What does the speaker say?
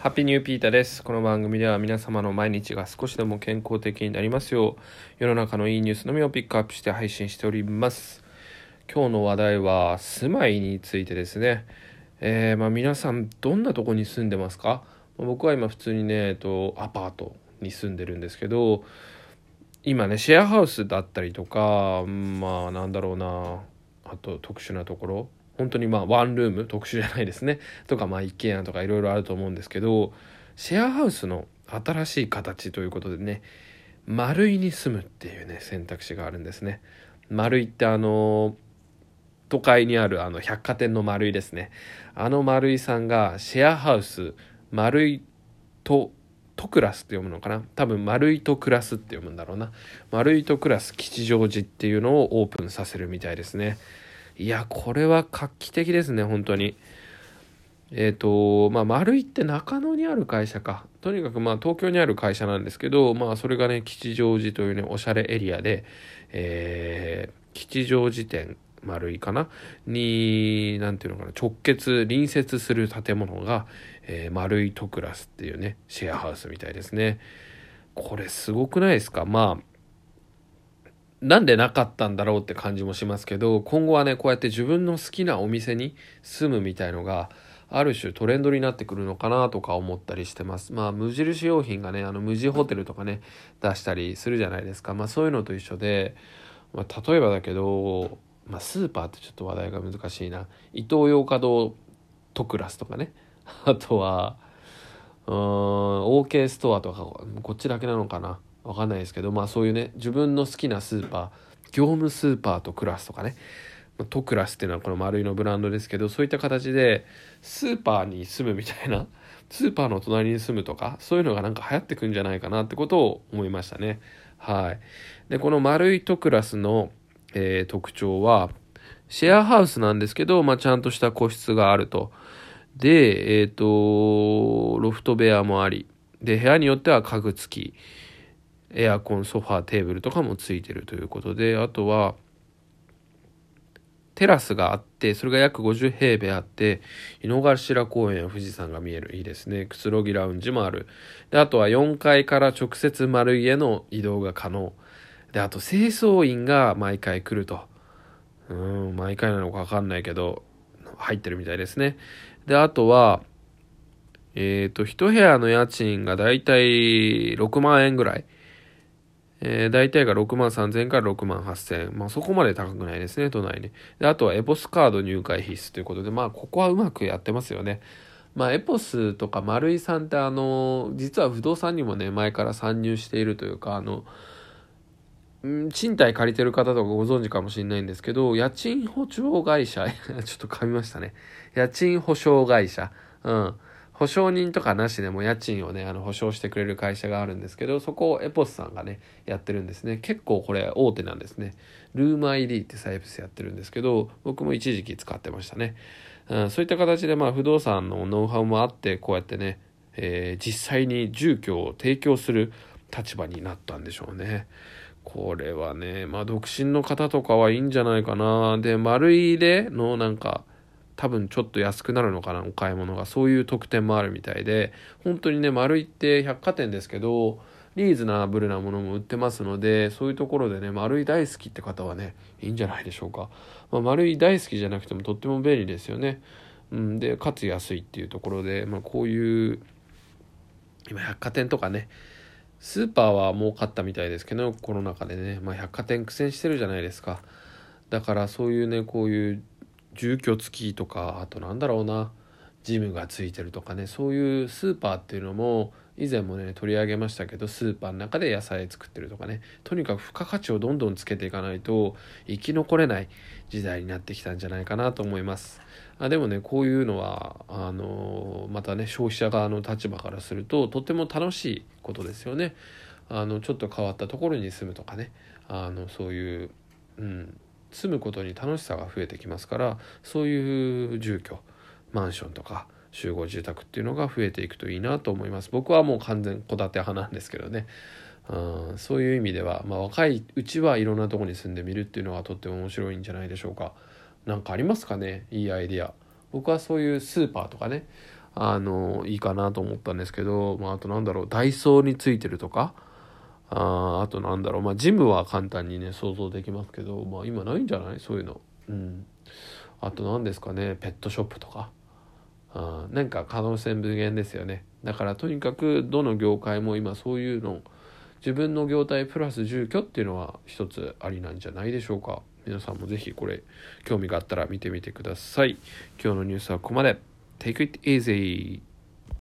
ハッピーニューピーターです。この番組では皆様の毎日が少しでも健康的になりますよう、世の中のいいニュースのみをピックアップして配信しております。今日の話題は住まいについてですね。えー、まあ皆さんどんなとこに住んでますか？僕は今普通にね、えっと、アパートに住んでるんですけど、今ね、シェアハウスだったりとか、まあなんだろうな、あと特殊なところ、本当にまあワンルーム特殊じゃないですね。とかまあ一軒家とかいろいろあると思うんですけどシェアハウスの新しい形ということでね丸いに住むっていうね選択肢があるんですね。丸いってあの都会にあるあの百貨店の丸いですね。あの丸いさんがシェアハウス丸いととクラスって読むのかな？多分丸いとクラスって読むんだろうな。丸いとクラス吉祥寺っていうのをオープンさせるみたいですね。いや、これは画期的ですね、本当に。えっ、ー、と、まあ、丸いって中野にある会社か。とにかく、まあ、東京にある会社なんですけど、まあ、それがね、吉祥寺というね、おしゃれエリアで、えー、吉祥寺店、丸いかな？に、なんていうのかな、直結、隣接する建物が、えー、丸いトクラスっていうね、シェアハウスみたいですね。これすごくないですか？まあ、なんでなかったんだろうって感じもしますけど今後はねこうやって自分の好きなお店に住むみたいのがある種トレンドになってくるのかなとか思ったりしてます。まあ無印良品がねあの無地ホテルとかね出したりするじゃないですか。まあそういうのと一緒で、まあ、例えばだけど、まあ、スーパーってちょっと話題が難しいな。イトーヨーカドートクラスとかね。あとはうーん OK ストアとかこっちだけなのかな。わかんないですけどまあそういうね自分の好きなスーパー業務スーパーとクラスとかね。トクラスっていうのはこの丸いのブランドですけどそういった形でスーパーに住むみたいなスーパーの隣に住むとかそういうのがなんか流行ってくんじゃないかなってことを思いましたね。はい。でこの丸いトクラスの、えー、特徴はシェアハウスなんですけど、まあ、ちゃんとした個室があると。でえっ、ー、とロフト部屋もあり。で部屋によっては家具付き。エアコンソファーテーブルとかもついてるということであとはテラスがあってそれが約50平米あって井の頭公園富士山が見える。いいですね。くつろぎラウンジもある。であとは4階から直接丸いへの移動が可能。であと清掃員が毎回来ると。うん毎回なのか分かんないけど入ってるみたいですね。であとはえっ、ー、と1部屋の家賃がだいたい6万円ぐらい。えー、大体が6万3000から6万8000まあそこまで高くないですね、都内に。で、あとはエポスカード入会必須ということで、まあここはうまくやってますよね。まあエポスとか丸井さんってあの、実は不動産にもね、前から参入しているというか、あの、賃貸借りてる方とかご存知かもしれないんですけど、家賃保証会社、ちょっと噛みましたね。家賃保証会社。うん。保証人とかなしでも家賃をね、あの保証してくれる会社があるんですけど、そこをエポスさんがね、やってるんですね。結構これ大手なんですね。ルーム ID ってサービスやってるんですけど、僕も一時期使ってましたね。うん、そういった形でまあ不動産のノウハウもあって、こうやってね、えー、実際に住居を提供する立場になったんでしょうね。これはね、まあ独身の方とかはいいんじゃないかな。で、丸いでのなんか、多分ちょっと安くなるのかなお買い物が。そういう特典もあるみたいで本当にね丸いって百貨店ですけどリーズナブルなものも売ってますのでそういうところでね丸い大好きって方はねいいんじゃないでしょうか、まあ、丸い大好きじゃなくてもとっても便利ですよね、うん、でかつ安いっていうところで、まあ、こういう今百貨店とかねスーパーは儲かったみたいですけどコロナ禍でね、まあ、百貨店苦戦してるじゃないですか。だからそういうねこういう住居付きとかあとなんだろうなジムがついてるとかねそういうスーパーっていうのも以前もね取り上げましたけどスーパーの中で野菜作ってるとかねとにかく付加価値をどんどんつけていかないと生き残れない時代になってきたんじゃないかなと思います。あでもねこういうのはあのまたね消費者側の立場からするととっても楽しいことですよね。あのちょっと変わったところに住むとかね。あのそういううん住むことに楽しさが増えてきますからそういう住居マンションとか集合住宅っていうのが増えていくといいなと思います。僕はもう完全戸建て派なんですけどね。うんそういう意味では、まあ、若いうちはいろんなとこに住んでみるっていうのがとっても面白いんじゃないでしょうか。何かありますかね？いいアイディア。僕はそういうスーパーとかね。ああのいいかなと思ったんですけど、まあ、あとなんだろうダイソーについてるとかああとなんだろう。まあジムは簡単にね想像できますけど、まあ、今ないんじゃない？そういうの。うん。あと何ですかね？ペットショップとか。あなんか可能性無限ですよね。だからとにかくどの業界も今そういうの。自分の業態プラス住居っていうのは一つありなんじゃないでしょうか。皆さんもぜひこれ興味があったら見てみてください。今日のニュースはここまで。Take it easy!